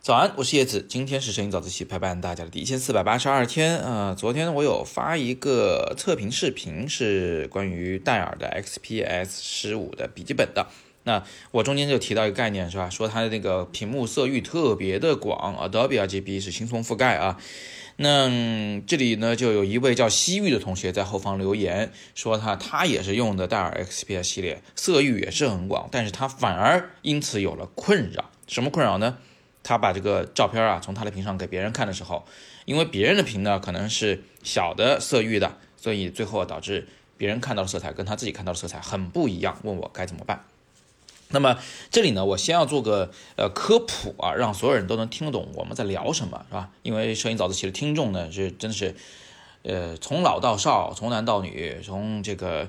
早安，我是叶子，今天是摄影早自习陪伴大家的第一千四百八十二天啊。昨天我有发一个测评视频，是关于戴尔的 XPS 十五的笔记本的。那我中间就提到一个概念，是吧？说它的那个屏幕色域特别的广，Adobe RGB 是轻松覆盖啊。那这里呢，就有一位叫西域的同学在后方留言说，他他也是用的戴尔 XPS 系列，色域也是很广，但是他反而因此有了困扰。什么困扰呢？他把这个照片啊从他的屏上给别人看的时候，因为别人的屏呢可能是小的色域的，所以最后导致别人看到的色彩跟他自己看到的色彩很不一样。问我该怎么办？那么这里呢，我先要做个呃科普啊，让所有人都能听得懂我们在聊什么，是吧？因为摄影早自习的听众呢是真的是呃从老到少，从男到女，从这个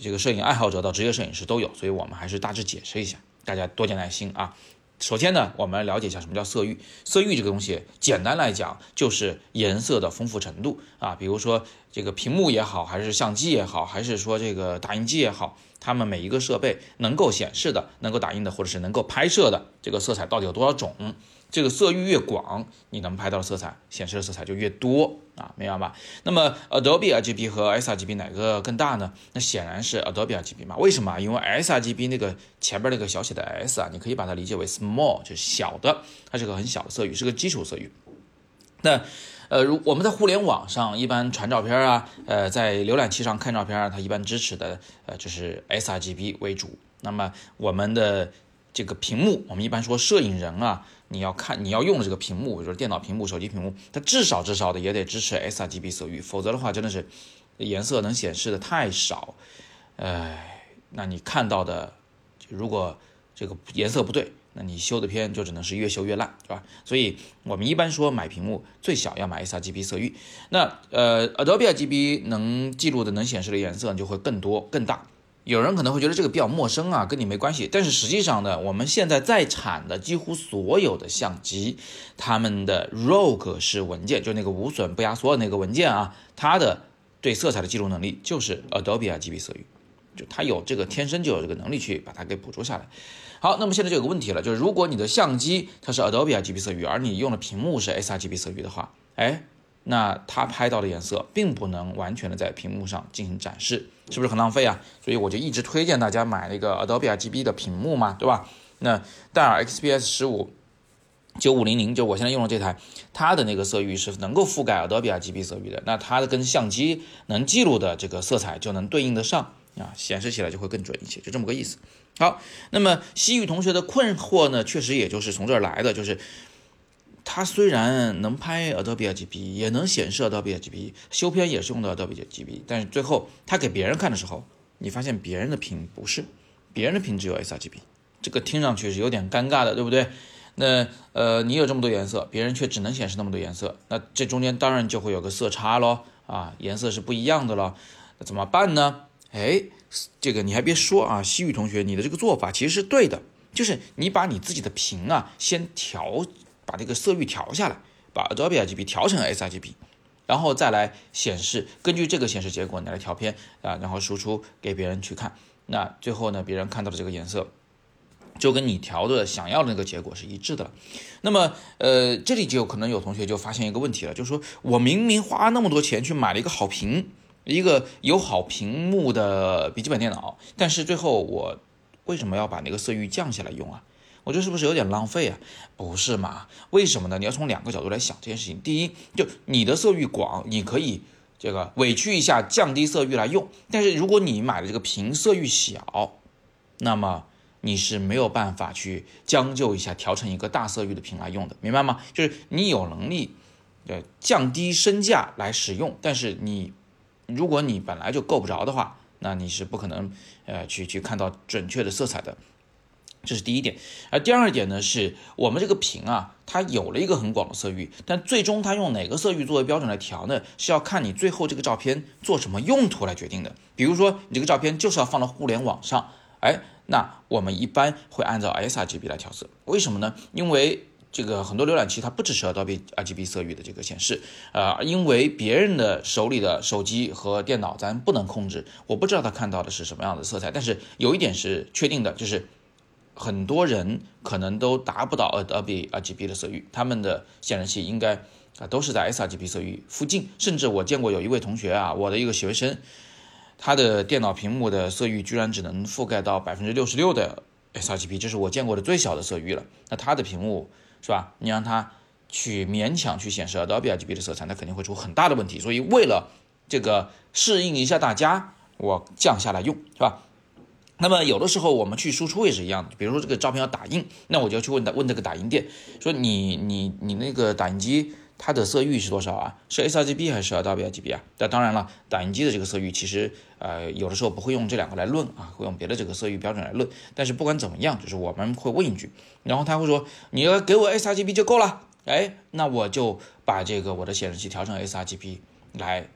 这个摄影爱好者到职业摄影师都有，所以我们还是大致解释一下，大家多加耐心啊。首先呢，我们来了解一下什么叫色域。色域这个东西，简单来讲就是颜色的丰富程度啊。比如说这个屏幕也好，还是相机也好，还是说这个打印机也好，它们每一个设备能够显示的、能够打印的，或者是能够拍摄的这个色彩到底有多少种？这个色域越广，你能拍到的色彩、显示的色彩就越多啊，明白吧？那么 Adobe RGB 和 sRGB 哪个更大呢？那显然是 Adobe RGB 嘛？为什么？因为 sRGB 那个前边那个小写的 s 啊，你可以把它理解为 small，就是小的，它是个很小的色域，是个基础色域。那呃，如我们在互联网上一般传照片啊，呃，在浏览器上看照片啊，它一般支持的呃就是 sRGB 为主。那么我们的这个屏幕，我们一般说摄影人啊。你要看你要用的这个屏幕，就是电脑屏幕、手机屏幕，它至少至少的也得支持 sRGB 色域，否则的话真的是颜色能显示的太少，哎，那你看到的，如果这个颜色不对，那你修的片就只能是越修越烂，是吧？所以我们一般说买屏幕最小要买 sRGB 色域，那呃 Adobe RGB 能记录的、能显示的颜色就会更多、更大。有人可能会觉得这个比较陌生啊，跟你没关系。但是实际上呢，我们现在在产的几乎所有的相机，它们的 RAW 格式文件，就那个无损不压缩的那个文件啊，它的对色彩的记录能力就是 Adobe RGB 色域，就它有这个天生就有这个能力去把它给捕捉下来。好，那么现在就有个问题了，就是如果你的相机它是 Adobe RGB 色域，而你用的屏幕是 sRGB 色域的话，哎。那它拍到的颜色并不能完全的在屏幕上进行展示，是不是很浪费啊？所以我就一直推荐大家买那个 Adobe RGB 的屏幕嘛，对吧？那戴尔 XPS 十五九五零零就我现在用的这台，它的那个色域是能够覆盖 Adobe RGB 色域的，那它的跟相机能记录的这个色彩就能对应得上啊，显示起来就会更准一些，就这么个意思。好，那么西域同学的困惑呢，确实也就是从这儿来的，就是。它虽然能拍 Adobe RGB，也能显示 Adobe RGB，修片也是用的 Adobe RGB，但是最后它给别人看的时候，你发现别人的屏不是，别人的屏只有 sRGB，这个听上去是有点尴尬的，对不对？那呃，你有这么多颜色，别人却只能显示那么多颜色，那这中间当然就会有个色差咯，啊，颜色是不一样的咯。那怎么办呢？哎，这个你还别说啊，西域同学，你的这个做法其实是对的，就是你把你自己的屏啊先调。把这个色域调下来，把 Adobe RGB 调成 sRGB，然后再来显示，根据这个显示结果你来调片啊，然后输出给别人去看。那最后呢，别人看到的这个颜色就跟你调的想要的那个结果是一致的了。那么，呃，这里就可能有同学就发现一个问题了，就是说我明明花那么多钱去买了一个好屏，一个有好屏幕的笔记本电脑，但是最后我为什么要把那个色域降下来用啊？我觉得是不是有点浪费啊？不是嘛？为什么呢？你要从两个角度来想这件事情。第一，就你的色域广，你可以这个委屈一下，降低色域来用。但是如果你买的这个屏色域小，那么你是没有办法去将就一下，调成一个大色域的屏来用的，明白吗？就是你有能力，呃，降低身价来使用，但是你如果你本来就够不着的话，那你是不可能呃去去看到准确的色彩的。这是第一点，而第二点呢，是我们这个屏啊，它有了一个很广的色域，但最终它用哪个色域作为标准来调呢？是要看你最后这个照片做什么用途来决定的。比如说，你这个照片就是要放到互联网上，哎，那我们一般会按照 sRGB 来调色。为什么呢？因为这个很多浏览器它不支持 Adobe RGB 色域的这个显示，呃，因为别人的手里的手机和电脑咱不能控制，我不知道他看到的是什么样的色彩，但是有一点是确定的，就是。很多人可能都达不到 Adobe RGB 的色域，他们的显示器应该啊都是在 sRGB 色域附近。甚至我见过有一位同学啊，我的一个学生，他的电脑屏幕的色域居然只能覆盖到百分之六十六的 sRGB，这是我见过的最小的色域了。那他的屏幕是吧？你让他去勉强去显示 Adobe RGB 的色彩，那肯定会出很大的问题。所以为了这个适应一下大家，我降下来用是吧？那么有的时候我们去输出也是一样的，比如说这个照片要打印，那我就要去问问这个打印店，说你你你那个打印机它的色域是多少啊？是 sRGB 还是 Adobe RGB 啊？那当然了，打印机的这个色域其实呃有的时候不会用这两个来论啊，会用别的这个色域标准来论。但是不管怎么样，就是我们会问一句，然后他会说你要给我 sRGB 就够了，哎，那我就把这个我的显示器调成 sRGB 来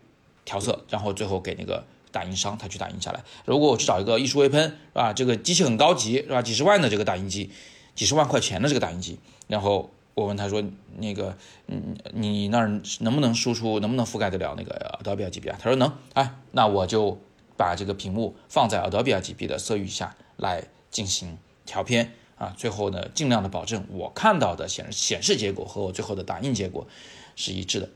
调色，然后最后给那个。打印商他去打印下来。如果我去找一个艺术微喷，是吧？这个机器很高级，是吧？几十万的这个打印机，几十万块钱的这个打印机，然后我问他说，那个，嗯，你那儿能不能输出，能不能覆盖得了那个 Adobe RGB 啊？他说能。哎，那我就把这个屏幕放在 Adobe RGB 的色域下来进行调片啊。最后呢，尽量的保证我看到的显显示结果和我最后的打印结果是一致的。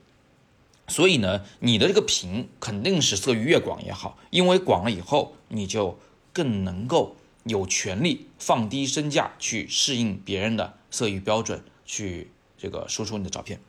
所以呢，你的这个屏肯定是色域越广越好，因为广了以后，你就更能够有权利放低身价去适应别人的色域标准，去这个输出你的照片。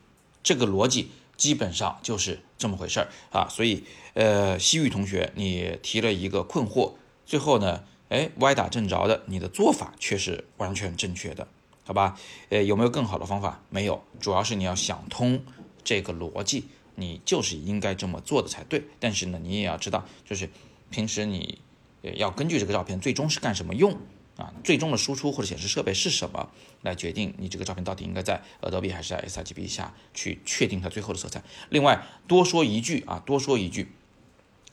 这个逻辑基本上就是这么回事儿啊。所以，呃，西域同学，你提了一个困惑，最后呢，哎，歪打正着的，你的做法却是完全正确的，好吧？呃，有没有更好的方法？没有，主要是你要想通这个逻辑。你就是应该这么做的才对，但是呢，你也要知道，就是平时你要根据这个照片最终是干什么用啊，最终的输出或者显示设备是什么，来决定你这个照片到底应该在 Adobe 还是在 sRGB 下去确定它最后的色彩。另外多说一句啊，多说一句，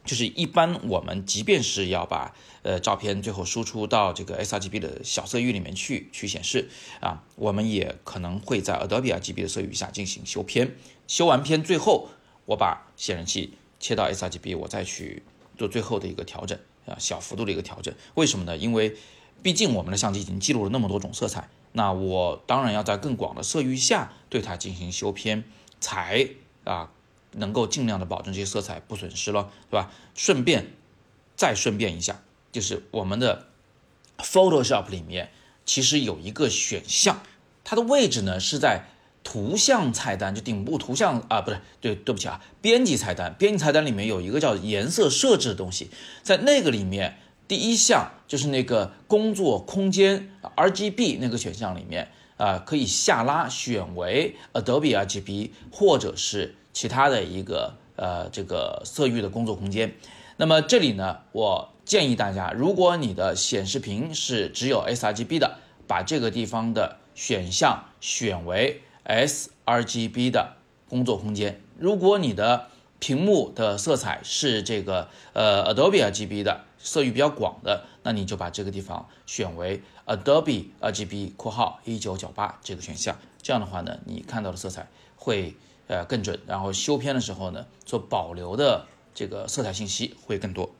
就是一般我们即便是要把呃照片最后输出到这个 sRGB 的小色域里面去去显示啊，我们也可能会在 Adobe RGB 的色域下进行修片，修完片最后。我把显示器切到 sRGB，我再去做最后的一个调整啊，小幅度的一个调整。为什么呢？因为毕竟我们的相机已经记录了那么多种色彩，那我当然要在更广的色域下对它进行修片，才啊能够尽量的保证这些色彩不损失了，对吧？顺便再顺便一下，就是我们的 Photoshop 里面其实有一个选项，它的位置呢是在。图像菜单就顶部图像啊，不是，对，对不起啊，编辑菜单，编辑菜单里面有一个叫颜色设置的东西，在那个里面，第一项就是那个工作空间 RGB 那个选项里面啊，可以下拉选为 Adobe RGB 或者是其他的一个呃这个色域的工作空间。那么这里呢，我建议大家，如果你的显示屏是只有 sRGB 的，把这个地方的选项选为。sRGB 的工作空间，如果你的屏幕的色彩是这个呃 Adobe RGB 的色域比较广的，那你就把这个地方选为 Adobe RGB（ 括号一九九八）这个选项。这样的话呢，你看到的色彩会呃更准，然后修片的时候呢，所保留的这个色彩信息会更多。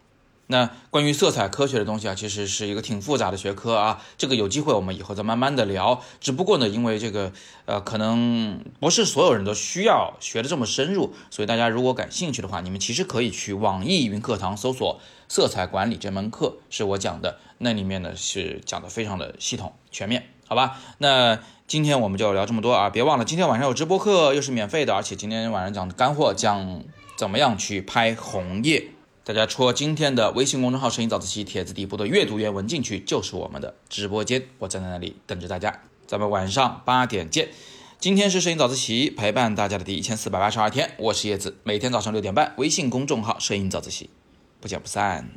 那关于色彩科学的东西啊，其实是一个挺复杂的学科啊。这个有机会我们以后再慢慢的聊。只不过呢，因为这个呃，可能不是所有人都需要学的这么深入，所以大家如果感兴趣的话，你们其实可以去网易云课堂搜索“色彩管理”这门课，是我讲的。那里面呢是讲的非常的系统全面，好吧？那今天我们就聊这么多啊！别忘了今天晚上有直播课，又是免费的，而且今天晚上讲的干货，讲怎么样去拍红叶。大家戳今天的微信公众号“声音早自习”帖子底部的阅读原文进去，就是我们的直播间，我站在那里等着大家。咱们晚上八点见。今天是摄影早自习陪伴大家的第一千四百八十二天，我是叶子，每天早上六点半，微信公众号“摄影早自习”，不见不散。